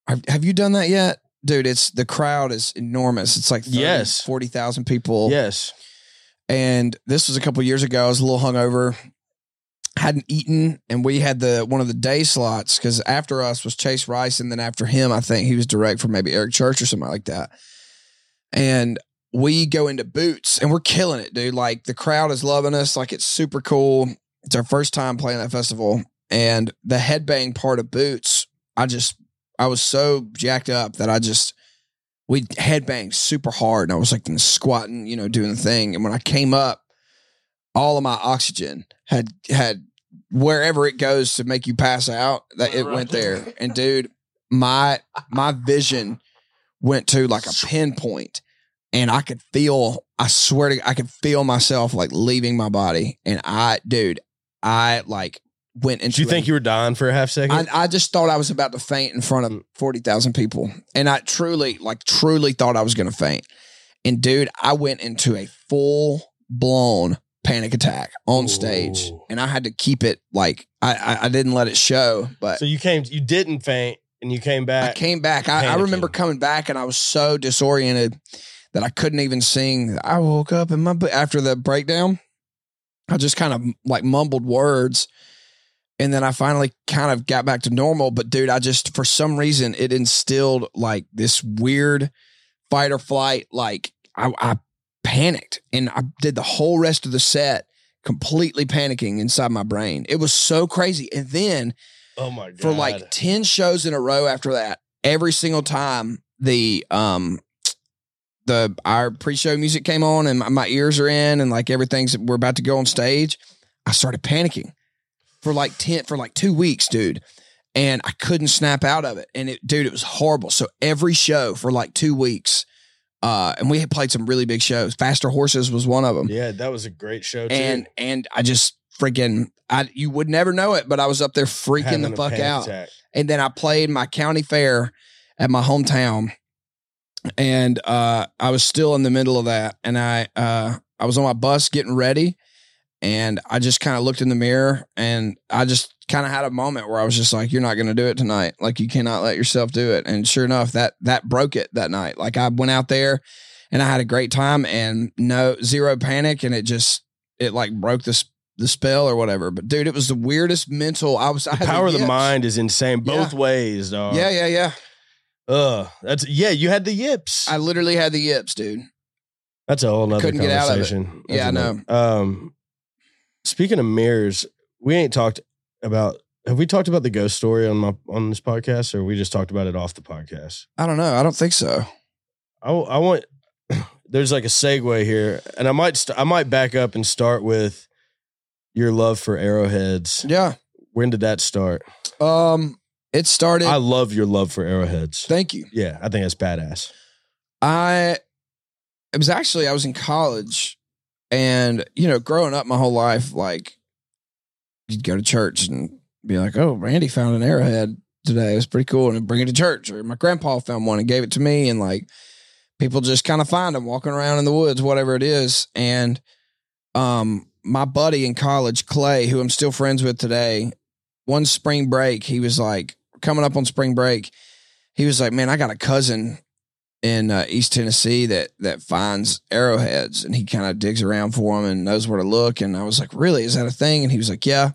have, have you done that yet, dude? It's the crowd is enormous. It's like 30, Yes. forty thousand people. yes. and this was a couple years ago. I was a little hungover, hadn't eaten, and we had the one of the day slots because after us was Chase Rice, and then after him, I think he was direct for maybe Eric Church or something like that. And we go into Boots, and we're killing it, dude. Like the crowd is loving us. Like it's super cool. It's our first time playing that festival, and the headbang part of Boots, I just I was so jacked up that I just we headbanged super hard and I was like squatting, you know, doing the thing. And when I came up, all of my oxygen had had wherever it goes to make you pass out, that it uh-huh. went there. And dude, my my vision went to like a pinpoint and I could feel, I swear to I could feel myself like leaving my body. And I, dude, I like went into Did you a- think you were dying for a half second? I, I just thought I was about to faint in front of mm. 40,000 people. And I truly, like, truly thought I was going to faint. And dude, I went into a full blown panic attack on stage. Ooh. And I had to keep it, like, I, I, I didn't let it show. But so you came, you didn't faint, and you came back. I came back. I, I remember coming back and I was so disoriented that I couldn't even sing. I woke up in my after the breakdown, I just kind of like mumbled words. And then I finally kind of got back to normal. But dude, I just for some reason it instilled like this weird fight or flight. Like I, I panicked and I did the whole rest of the set completely panicking inside my brain. It was so crazy. And then oh my god! for like 10 shows in a row after that every single time the um the our pre-show music came on and my, my ears are in and like everything's we're about to go on stage i started panicking for like 10 for like two weeks dude and I couldn't snap out of it. And it, dude, it was horrible. So every show for like two weeks, uh, and we had played some really big shows. Faster Horses was one of them, Yeah, that was a great show too. and and I just freaking, I you would never know it, but I was up there freaking Having the fuck out. attack. And then I played my county fair at my hometown, and uh, I was still in the middle of that, and I uh, I was on my bus getting ready, and I just kind of looked in the mirror, and I just kind of had a moment where I was just like, "You're not going to do it tonight. Like you cannot let yourself do it." And sure enough, that that broke it that night. Like I went out there, and I had a great time, and no zero panic, and it just it like broke the the spell or whatever. But dude, it was the weirdest mental. I was I The power of the mind is insane both Yeah. ways, dog. Yeah, yeah, yeah. Ugh. That's yeah, you had the yips. I literally had the yips, dude. That's a whole nother couldn't get out of it. conversation. That's Yeah, I know. Um speaking of mirrors, we ain't talked about have we talked about the ghost story on my on this podcast or we just talked about it off the podcast? I don't know. I don't think so. I, I want there's like a segue here, and I might st- I might back up and start with your love for arrowheads. Yeah. When did that start? Um, it started. I love your love for arrowheads. thank you. Yeah, I think that's badass. I. It was actually I was in college, and you know, growing up my whole life, like you'd go to church and be like, "Oh, Randy found an arrowhead today. It was pretty cool," and bring it to church. Or my grandpa found one and gave it to me, and like people just kind of find them walking around in the woods, whatever it is. And um, my buddy in college, Clay, who I'm still friends with today, one spring break, he was like coming up on spring break. He was like, "Man, I got a cousin in uh, East Tennessee that that finds arrowheads, and he kind of digs around for them and knows where to look." And I was like, "Really? Is that a thing?" And he was like, "Yeah."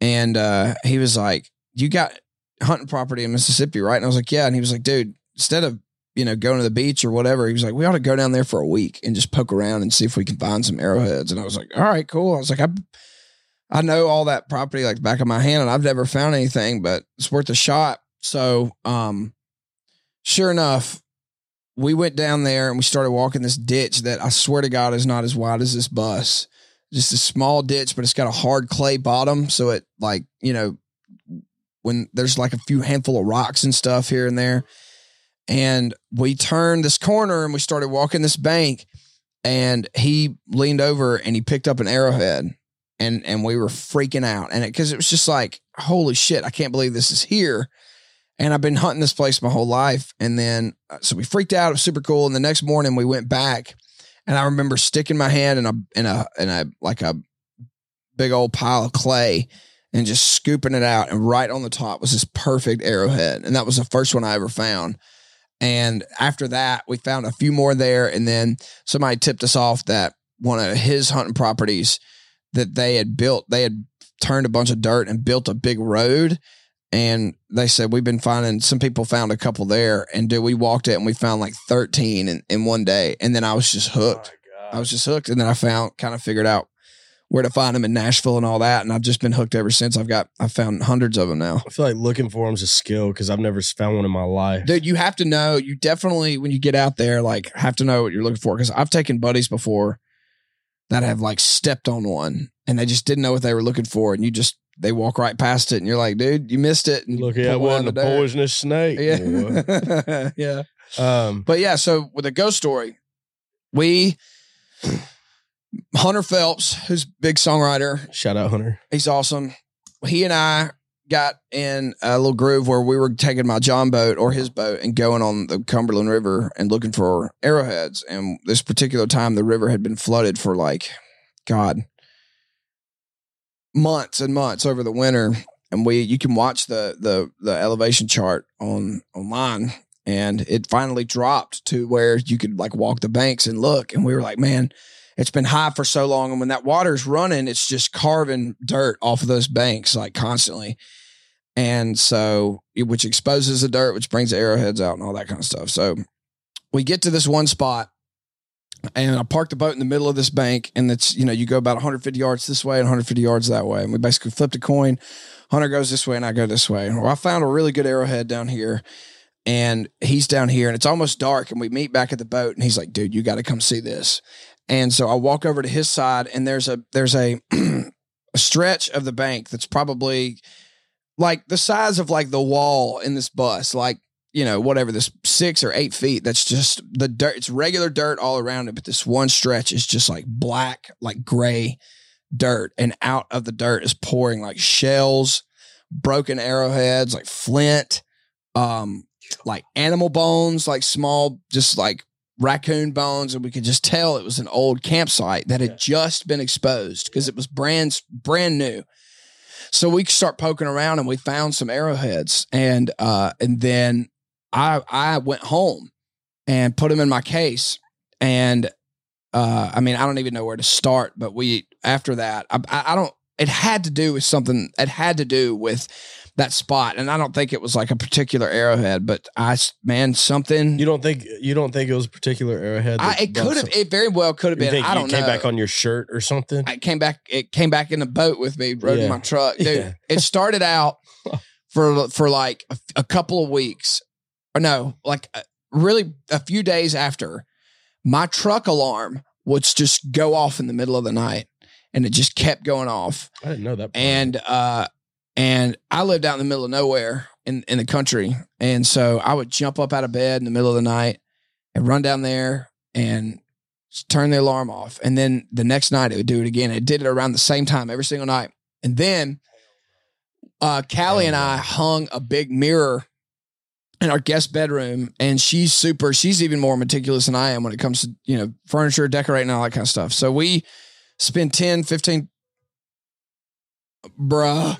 And uh, he was like, "You got hunting property in Mississippi, right?" And I was like, "Yeah." And he was like, "Dude, instead of you know going to the beach or whatever, he was like, we ought to go down there for a week and just poke around and see if we can find some arrowheads." And I was like, "All right, cool." I was like, "I." I know all that property like back of my hand, and I've never found anything, but it's worth a shot. So, um, sure enough, we went down there and we started walking this ditch that I swear to God is not as wide as this bus. Just a small ditch, but it's got a hard clay bottom. So it like, you know, when there's like a few handful of rocks and stuff here and there. And we turned this corner and we started walking this bank and he leaned over and he picked up an arrowhead and and we were freaking out and it because it, was just like holy shit i can't believe this is here and i've been hunting this place my whole life. And then uh, so we freaked out. It was super cool. And the next morning we went back. And i remember sticking my hand in a in a in a like a big old pile of clay and just scooping it out. And right on the top was this perfect arrowhead. And that was the first one i ever found. And after that we found a few more there. And then somebody tipped us off that one of his hunting properties that they had built they had turned a bunch of dirt and built a big road and they said we've been finding some people found a couple there and dude we walked it and we found like 13 in, in one day and then i was just oh hooked. i was just hooked and then i found kind of figured out where to find them in nashville and all that and i've just been hooked ever since. I've got i've found hundreds of them now. I feel like looking for them is a skill because I've never found one in my life. dude you have to know you definitely when you get out there like have to know what you're looking for because i've taken buddies before that have like stepped on one and they just didn't know what they were looking for and you just they walk right past it and you're like dude you missed it and Look one one a poisonous snake. yeah yeah Um, but yeah so with the ghost story we hunter phelps who's a big songwriter shout out Hunter. He's awesome. He and I got in a little groove where we were taking my John boat or his boat and going on the Cumberland River and looking for arrowheads. And this particular time, the river had been flooded for like, God, months and months over the winter. And we, you can watch the the the elevation chart on online, and it finally dropped to where you could like walk the banks and look. And we were like, man, it's been high for so long. And when that water's running, it's just carving dirt off of those banks like constantly. And so, which exposes the dirt, which brings the arrowheads out and all that kind of stuff. So we get to this one spot and I parked the boat in the middle of this bank. And it's, you know, you go about 150 yards this way and 150 yards that way. And we basically flipped a coin. Hunter goes this way and I go this way. Well, I found a really good arrowhead down here and he's down here and it's almost dark. And we meet back at the boat and he's like, dude, you got to come see this. And so I walk over to his side, and there's a there's a, a stretch of the bank that's probably like the size of like the wall in this bus, like you know whatever this six or eight feet. That's just the dirt. It's regular dirt all around it, but this one stretch is just like black, like gray dirt, and out of the dirt is pouring like shells, broken arrowheads, like flint, um, like animal bones, like small, just like raccoon bones, and we could just tell it was an old campsite that had just been exposed because it was brand brand new. So we start poking around and we found some arrowheads, and uh, and then I I went home and put them in my case, and uh, I mean I don't even know where to start, but we after that I, I don't. It had to do with something. It had to do with that spot, and I don't think it was like a particular arrowhead, but I man something. You don't think you don't think it was a particular arrowhead? I, it could have. It very well could have been. think I don't came know. back on your shirt or something? I came back. It came back in the boat with me, rode in my truck, dude. Yeah. It started out for for like a, a couple of weeks, or no, like uh, really a few days after. My truck alarm would just go off in the middle of the night, and it just kept going off. I didn't know that. part. And uh, and I lived out in the middle of nowhere in in the country, and so I would jump up out of bed in the middle of the night and run down there and turn the alarm off. And then the next night it would do it again. It did it around the same time every single night. And then uh Callie and I hung a big mirror in our guest bedroom and she's super she's even more meticulous than I am when it comes to, you know, furniture, decorating, all that kind of stuff. So we spend 10, 15 bruh.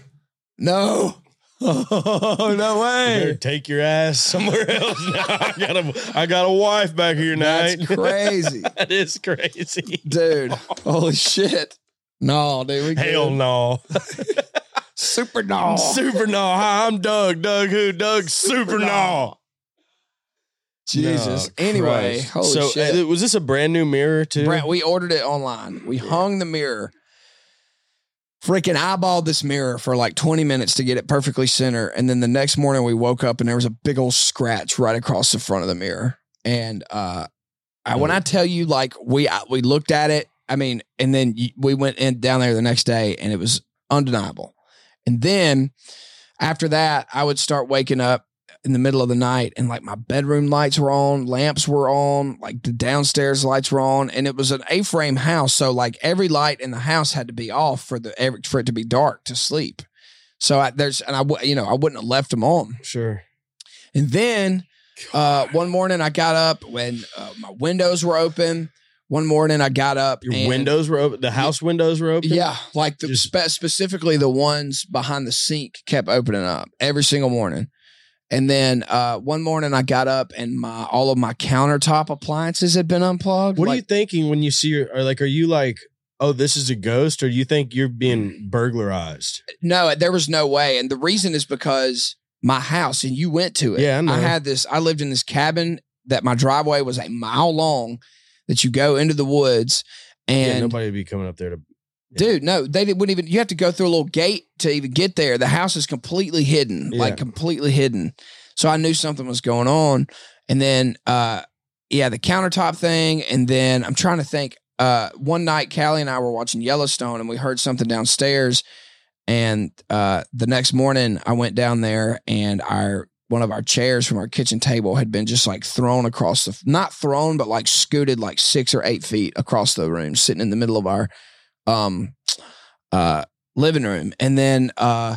No. Oh, no way! You take your ass somewhere else now. I got a I got a wife back here That's tonight. crazy. that is crazy. Dude. Holy shit. No, dude. We Hell good. no. Super no. Super no. Hi, I'm Doug. Doug who? Doug Super no. Jesus. No, anyway, Christ. holy so shit. uh, was this a brand new mirror too? Brent, we ordered it online. We hung the mirror. Freaking eyeballed this mirror for like 20 minutes to get it perfectly center. And then the next morning we woke up and there was a big old scratch right across the front of the mirror. And uh I, when I tell you like we I, we looked at it, I mean, and then we went in down there the next day and it was undeniable. And then after that, I would start waking up in the middle of the night and like my bedroom lights were on, lamps were on, like the downstairs lights were on, and it was an A-frame house, so like every light in the house had to be off for the every, for it to be dark to sleep. So I, there's and I you know I wouldn't have left them on. Sure. And then uh, one morning I got up when uh, my windows were open. One morning I got up. Your and- windows were open. The house windows were open. yeah, like the Just- spe- specifically the ones behind the sink kept opening up every single morning. And then uh, one morning I got up and my all of my countertop appliances had been unplugged. What are you thinking when you see your? Or like, are you like, oh, this is a ghost, or you think you're being burglarized? no, there was no way. And the reason is because my house and you went to it. Yeah, I know. had this. I lived in this cabin that my driveway was a mile long. That you go into the woods and yeah, nobody would be coming up there to. Dude, no, they wouldn't even. You have to go through a little gate to even get there. The house is completely hidden, Yeah. like completely hidden. So I knew something was going on. And then, uh, yeah, the countertop thing. And then I'm trying to think. Uh, one night, Callie and I were watching Yellowstone, and we heard something downstairs. And uh, the next morning, I went down there, and our one of our chairs from our kitchen table had been just like thrown across the not thrown, but like scooted like six or eight feet across the room, sitting in the middle of our um uh living room. And then uh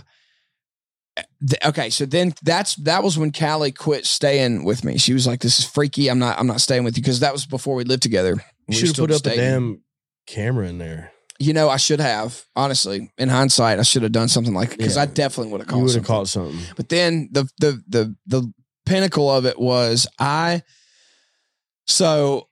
th- okay so then that's that was when Callie quit staying with me. She was like this is freaky. I'm not i'm not staying with you. Because that was before we lived together. We should have put up a damn camera in there. You know i should have honestly in hindsight i should have done something like because Yeah. i definitely would have You called would have something. something. But then the the the the pinnacle of it was I so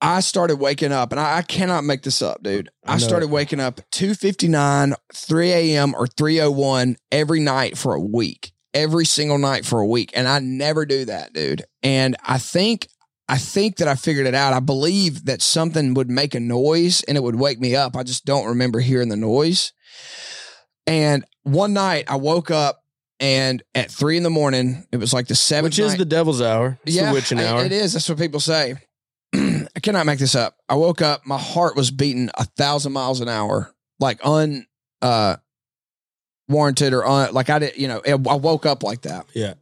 I started waking up and I, I cannot make this up, dude. I I, started waking up 259, 3 a.m. or 301 every night for a week. Every single night for a week. And I never do that, dude. And I think I think that I figured it out. I believe that something would make a noise and it would wake me up. I just don't remember hearing the noise. And one night I woke up and at three in the morning, it was like the seventh Which is night- the devil's hour. It's the witching hour. It is. That's what people say. I cannot make this up. I woke up, my heart was beating a thousand miles an hour, like un uh warranted or un, like I did, you know, I woke up like that. Yeah.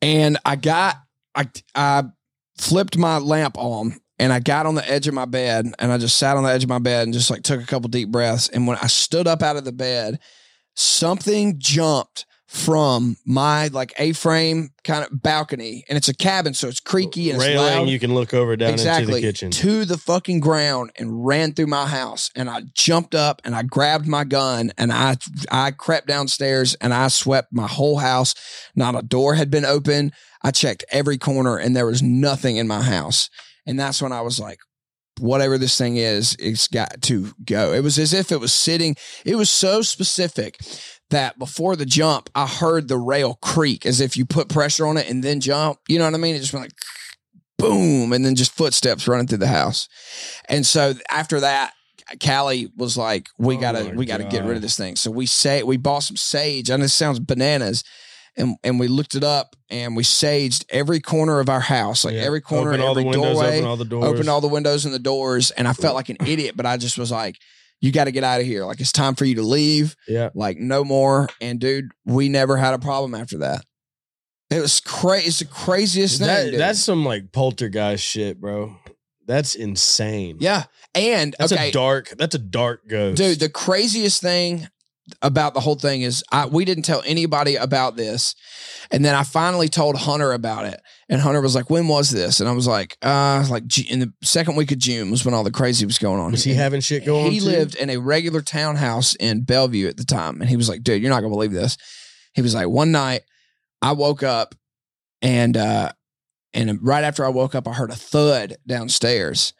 and I got I I flipped my lamp on and I got on the edge of my bed and I just sat on the edge of my bed and just like took a couple deep breaths. And when I stood up out of the bed something jumped from my like A-frame kind of balcony and it's a cabin so it's creaky and it's Railing, loud. you can look over down exactly into the kitchen. to the fucking ground and ran through my house and I jumped up and I grabbed my gun and I I crept downstairs and I swept my whole house. Not a door had been open. I checked every corner and there was nothing in my house. And that's when I was like whatever this thing is it's got to go. It was as if it was sitting it was so specific that before the jump I heard the rail creak as if you put pressure on it and then jump you know what I mean it just went like boom, and then just footsteps running through the house. And so after that, Callie was like, "We Oh gotta, my we gotta get rid of this thing." So we say we bought some sage. I know this sounds bananas, and and we looked it up and we saged every corner of our house, like Yeah. every corner, open every windows, doorway, open all the doors. opened all the windows and the doors. And I felt like an idiot, but I just was like, "You got to get out of here! Like it's time for you to leave." yeah. like no more. And dude, we never had a problem after that. It was crazy. It's the craziest thing. That, that's some like poltergeist shit, bro. That's insane. yeah. And That's okay, a dark. That's a dark ghost, dude, the craziest thing about the whole thing is I we didn't tell anybody about this. And then I finally told Hunter about it. And Hunter was like, When was this? And I was like, uh like in the second week of June was when all the crazy was going on. was he And having shit going? On? He too? lived in a regular townhouse in Bellevue at the time. And he was like, dude, you're not gonna believe this. He was like, one night I woke up and uh and right after I woke up, I heard a thud downstairs.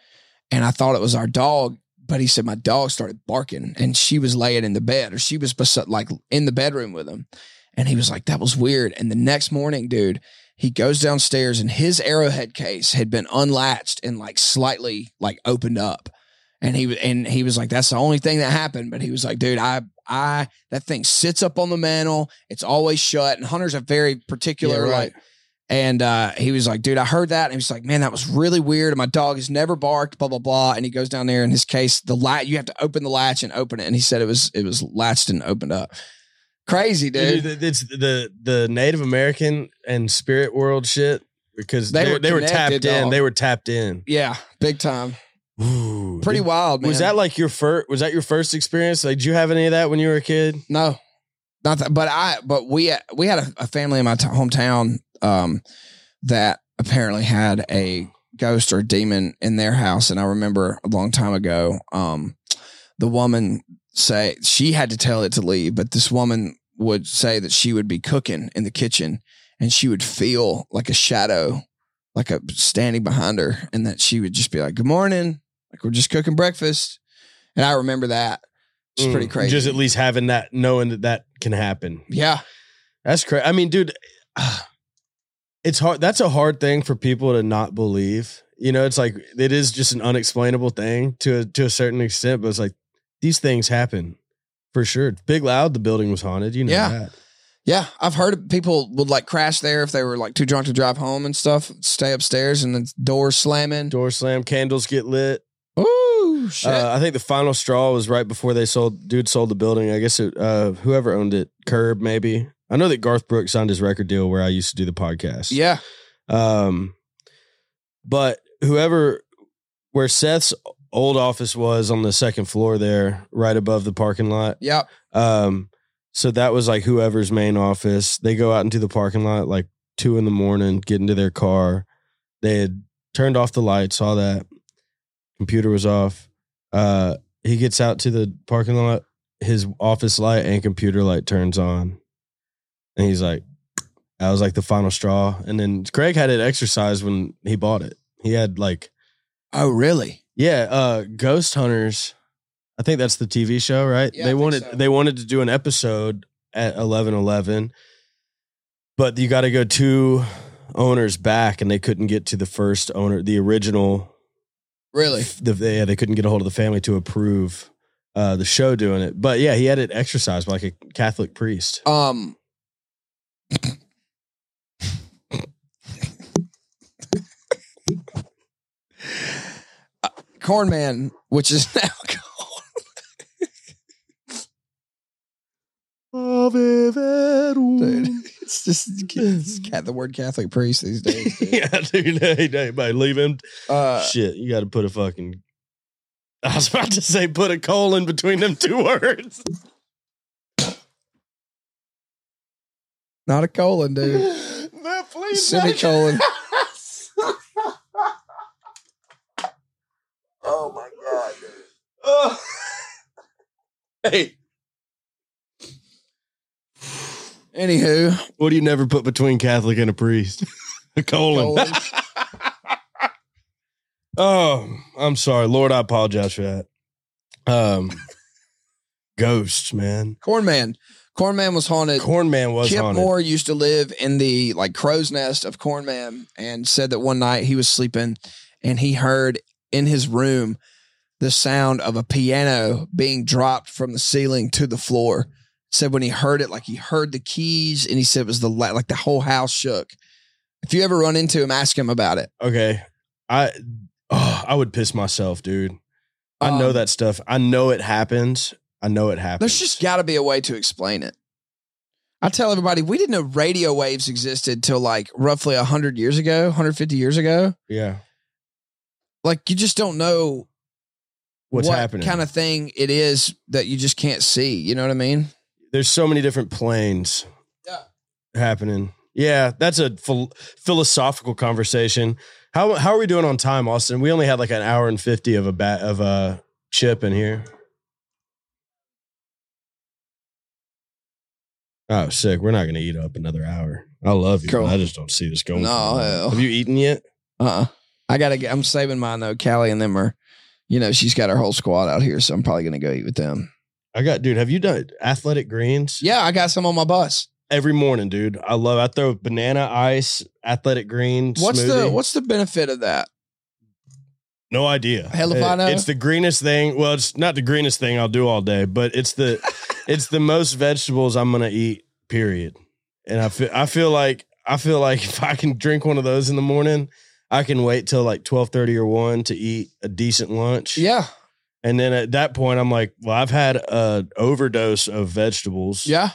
And I thought it was our dog, but he said my dog started barking and she was laying in the bed or she was beside, like in the bedroom with him. And he was like, that was weird. And the next morning, dude, he goes downstairs and his arrowhead case had been unlatched and like slightly like opened up. And he was and he was like, that's the only thing that happened. But he was like, dude, I I that thing sits up on the mantle. It's always shut. And Hunter's a very particular Yeah, right. like and uh, he was like, dude, I heard that. And he was like, man, that was really weird. And my dog has never barked, blah, blah, blah. And he goes down there in his case, the latch, you have to open the latch and open it. And he said it was, it was latched and opened up. Crazy, dude. Dude, it's the the Native American and spirit world shit because They they, were they were tapped in. They were tapped in. Yeah, big time. Ooh, Pretty Did- wild, man. Was that like your first? Was that your first experience? Like, did you have any of that when you were a kid? No, not that. But I, but we, we had a, a family in my t- hometown um, that apparently had a ghost or demon in their house, and I remember a long time ago, um, the woman say she had to tell it to leave, but this woman would say that she would be cooking in the kitchen, and she would feel like a shadow, like a standing behind her, and that she would just be like, "Good morning," like we're just cooking breakfast, and I remember that. It's pretty Mm, crazy. Just at least having that, knowing that that can happen. yeah. That's crazy. I mean, dude, it's hard. That's a hard thing for people to not believe. You know, it's like it is just an unexplainable thing to a, to a certain extent, but it's like these things happen for sure. Big Loud, the building was haunted. You know Yeah. that. Yeah, I've heard people would like crash there if they were like too drunk to drive home and stuff. Stay upstairs and the doors slamming. Door slam, candles get lit. Ooh, shit. Uh, I think the final straw was right before they sold. Dude sold the building. I guess it, uh, whoever owned it, Curb maybe. I know that Garth Brooks signed his record deal where I used to do the podcast. yeah, Um, but whoever where Seth's old office was on the second floor there, right above the parking lot. yep. Um, so that was like whoever's main office. They go out into the parking lot like two in the morning, get into their car. They had turned off the lights, saw that computer was off. Uh, he gets out to the parking lot. His office light and computer light turns on, and he's like, "That was like the final straw." And then Craig had it exorcised when he bought it. He had like Oh, really? Yeah, uh Ghost Hunters. I think that's the TV show, right? Yeah, they wanted so. they wanted to do an episode at eleven eleven, but you got to go two owners back, and they couldn't get to the first owner, the original. Really? The, they, yeah, they couldn't get a hold of the family to approve uh, the show doing it. But yeah, he had it exorcised by like a Catholic priest. Um. Uh, Cornman, which is now Verum. Dude, it's just it's cat, the word Catholic priest these days. dude. yeah, dude. Hey, hey, buddy, leave him. Uh, Shit, you got to put a fucking. I was about to say put a colon between them two words. not a colon, dude. No, please. Semicolon. Oh my god, dude. Oh. hey, Anywho, what do you never put between Catholic and a priest? a colon. colon. Oh, I'm sorry, Lord. I apologize for that. Um, ghosts, man. Corn Man. Corn Man was haunted. Corn Man was Kip haunted. Moore used to live in the like crow's nest of Corn Man and said that one night he was sleeping and he heard in his room the sound of a piano being dropped from the ceiling to the floor. Said when he heard it, like he heard the keys and he said it was the like the whole house shook. If you ever run into him, ask him about it. Okay, I oh, I would piss myself, dude. I know Um, that stuff. I know it happens. I know it happens. There's just got to be a way to explain it. I tell everybody we didn't know radio waves existed till like roughly 100 years ago, 150 years ago. yeah. Like you just don't know What's what happening? kind of thing it is that you just can't see. You know what I mean? There's so many different planes. Yeah. Happening. Yeah, that's a phil- philosophical conversation. How how are we doing on time, Austin? We only had like an hour and fifty of a bat of a chip in here. Oh, sick. We're not going to eat up another hour. I love you. Cool. I just don't see this going. No, hell. Have you eaten yet? Uh uh I gotta get. I'm saving mine though. Callie and them are, you know, she's got her whole squad out here, so I'm probably gonna go eat with them. I got, dude. Have you done athletic greens? Yeah, I got some on my bus. Every morning, dude. I love. I throw banana ice, athletic green. What's the. What's the benefit of that? No idea. Hell if I know. It's the greenest thing. Well, it's not the greenest thing I'll do all day, but it's the it's the most vegetables I'm gonna eat. Period. And I feel I feel like I feel like if I can drink one of those in the morning, I can wait till like twelve thirty or one to eat a decent lunch. Yeah, And then at that point, I'm like, well, I've had a overdose of vegetables. yeah.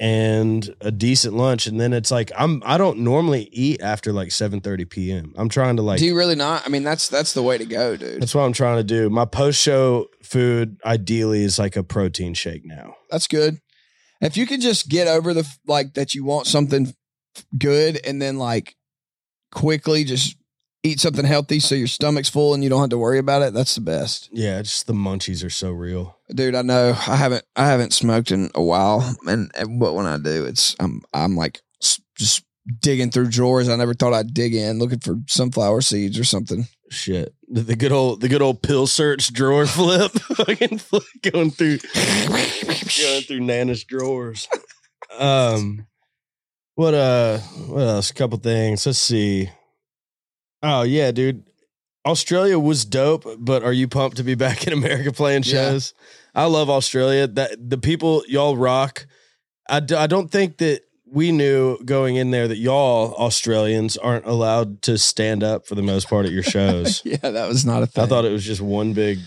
And a decent lunch, and then it's like I'm. I don't normally eat after like seven thirty p.m. I'm trying to like Do you really not? I mean, that's that's the way to go, dude. That's what I'm trying to do. My post show food ideally is like a protein shake now. That's good. If you could just get over the like that you want something good and then like quickly just eat something healthy so your stomach's full and you don't have to worry about it, that's the best. Yeah, just the munchies are so real. Dude, I know I haven't I haven't smoked in a while and, and but when I do, it's I'm I'm like just digging through drawers I never thought I'd dig in looking for sunflower seeds or something. Shit, the, the good old the good old pill search drawer flip, fucking flip, going through going through Nana's drawers. Um, what uh, what else? A couple things. Let's see. Oh yeah, dude. Australia was dope, but are you pumped to be back in America playing Yeah. shows? I love Australia. That the people y'all rock. I, d- I don't think that we knew going in there that y'all Australians aren't allowed to stand up for the most part at your shows. yeah, that was not a thing. I thought it was just one big,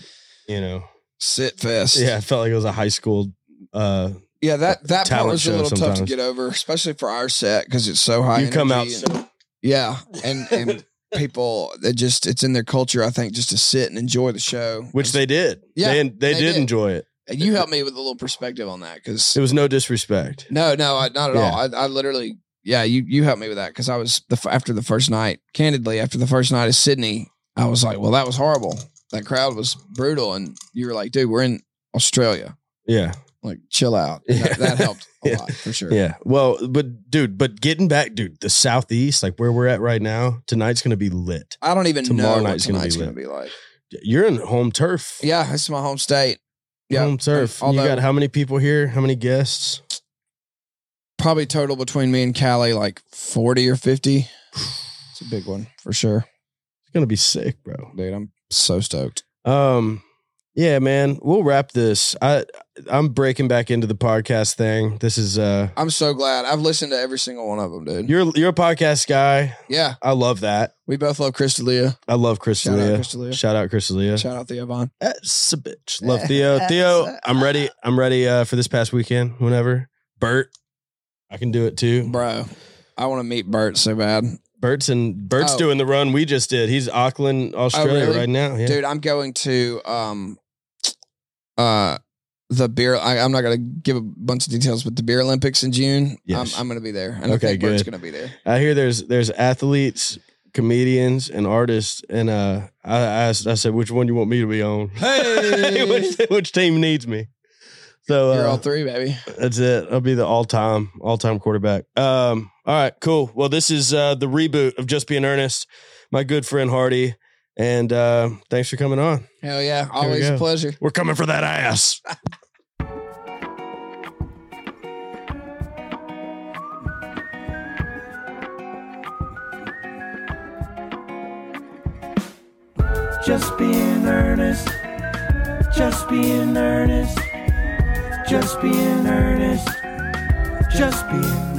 you know. sit fest. Yeah, I felt like it was a high school. Uh, Yeah, that that part was a little tough to sometimes. get over, especially for our set because it's so high. you come out. energy So, yeah, and and people that just it's in their culture, I think, just to sit and enjoy the show. which they did. Yeah, they, they, they did, did. enjoy it. And you helped me with a little perspective on that because It was no disrespect. no, no, I, not at Yeah. all. I, I literally, yeah, you you helped me with that because I was the f- after the first night. Candidly, after the first night of Sydney, I was like, well, that was horrible. That crowd was brutal, and you were like, dude, we're in Australia. Yeah, Like, chill out. Yeah. That, that helped a Yeah. lot for sure. yeah. Well, but dude, but getting back, dude, the southeast, like where we're at right now, tonight's gonna be lit. I don't even Tomorrow know what night's gonna be going to be like. You're in home turf. Yeah, this is my home state. Yeah, home turf. although- you got how many people here? How many guests? probably total between me and Callie like forty or fifty. It's a big one for sure, It's gonna be sick, bro. dude. I'm so stoked. Um, yeah, man, we'll wrap this. I I'm breaking back into the podcast thing. This is uh, I'm so glad. I've listened to every single one of them, dude. you're you're a podcast guy. yeah, I love that. we both love Chris D'Elia. I love Chris Shout out. D'Elia. Shout out Chris D'Elia. Shout out Theo Von. That's a bitch. Love Theo. Theo, I'm ready. I'm ready uh, for this past weekend. Whenever Bert, I can do it too. Bro, I want to meet Bert so bad. Bert's and Bert's Oh. doing the run we just did. He's Auckland, Australia really? right now. Yeah. Dude, I'm going to um uh the beer I, I'm not gonna give a bunch of details, but the beer Olympics in June. Yes. I'm, I'm gonna be there. And I Okay, think Bert's good. gonna be there. I hear there's there's athletes, comedians, and artists, and uh, I asked, I said, which one you want me to be on? Hey! which, which team needs me? So You're uh, all three, baby. That's it. I'll be the all time, all time quarterback. Um, all right, cool. Well, this is uh the reboot of Just Being Earnest. My good friend Hardy. And uh thanks for coming on. Hell yeah. we Always a pleasure. We're coming for that ass. Just being earnest. Just being earnest. Just being earnest. Just being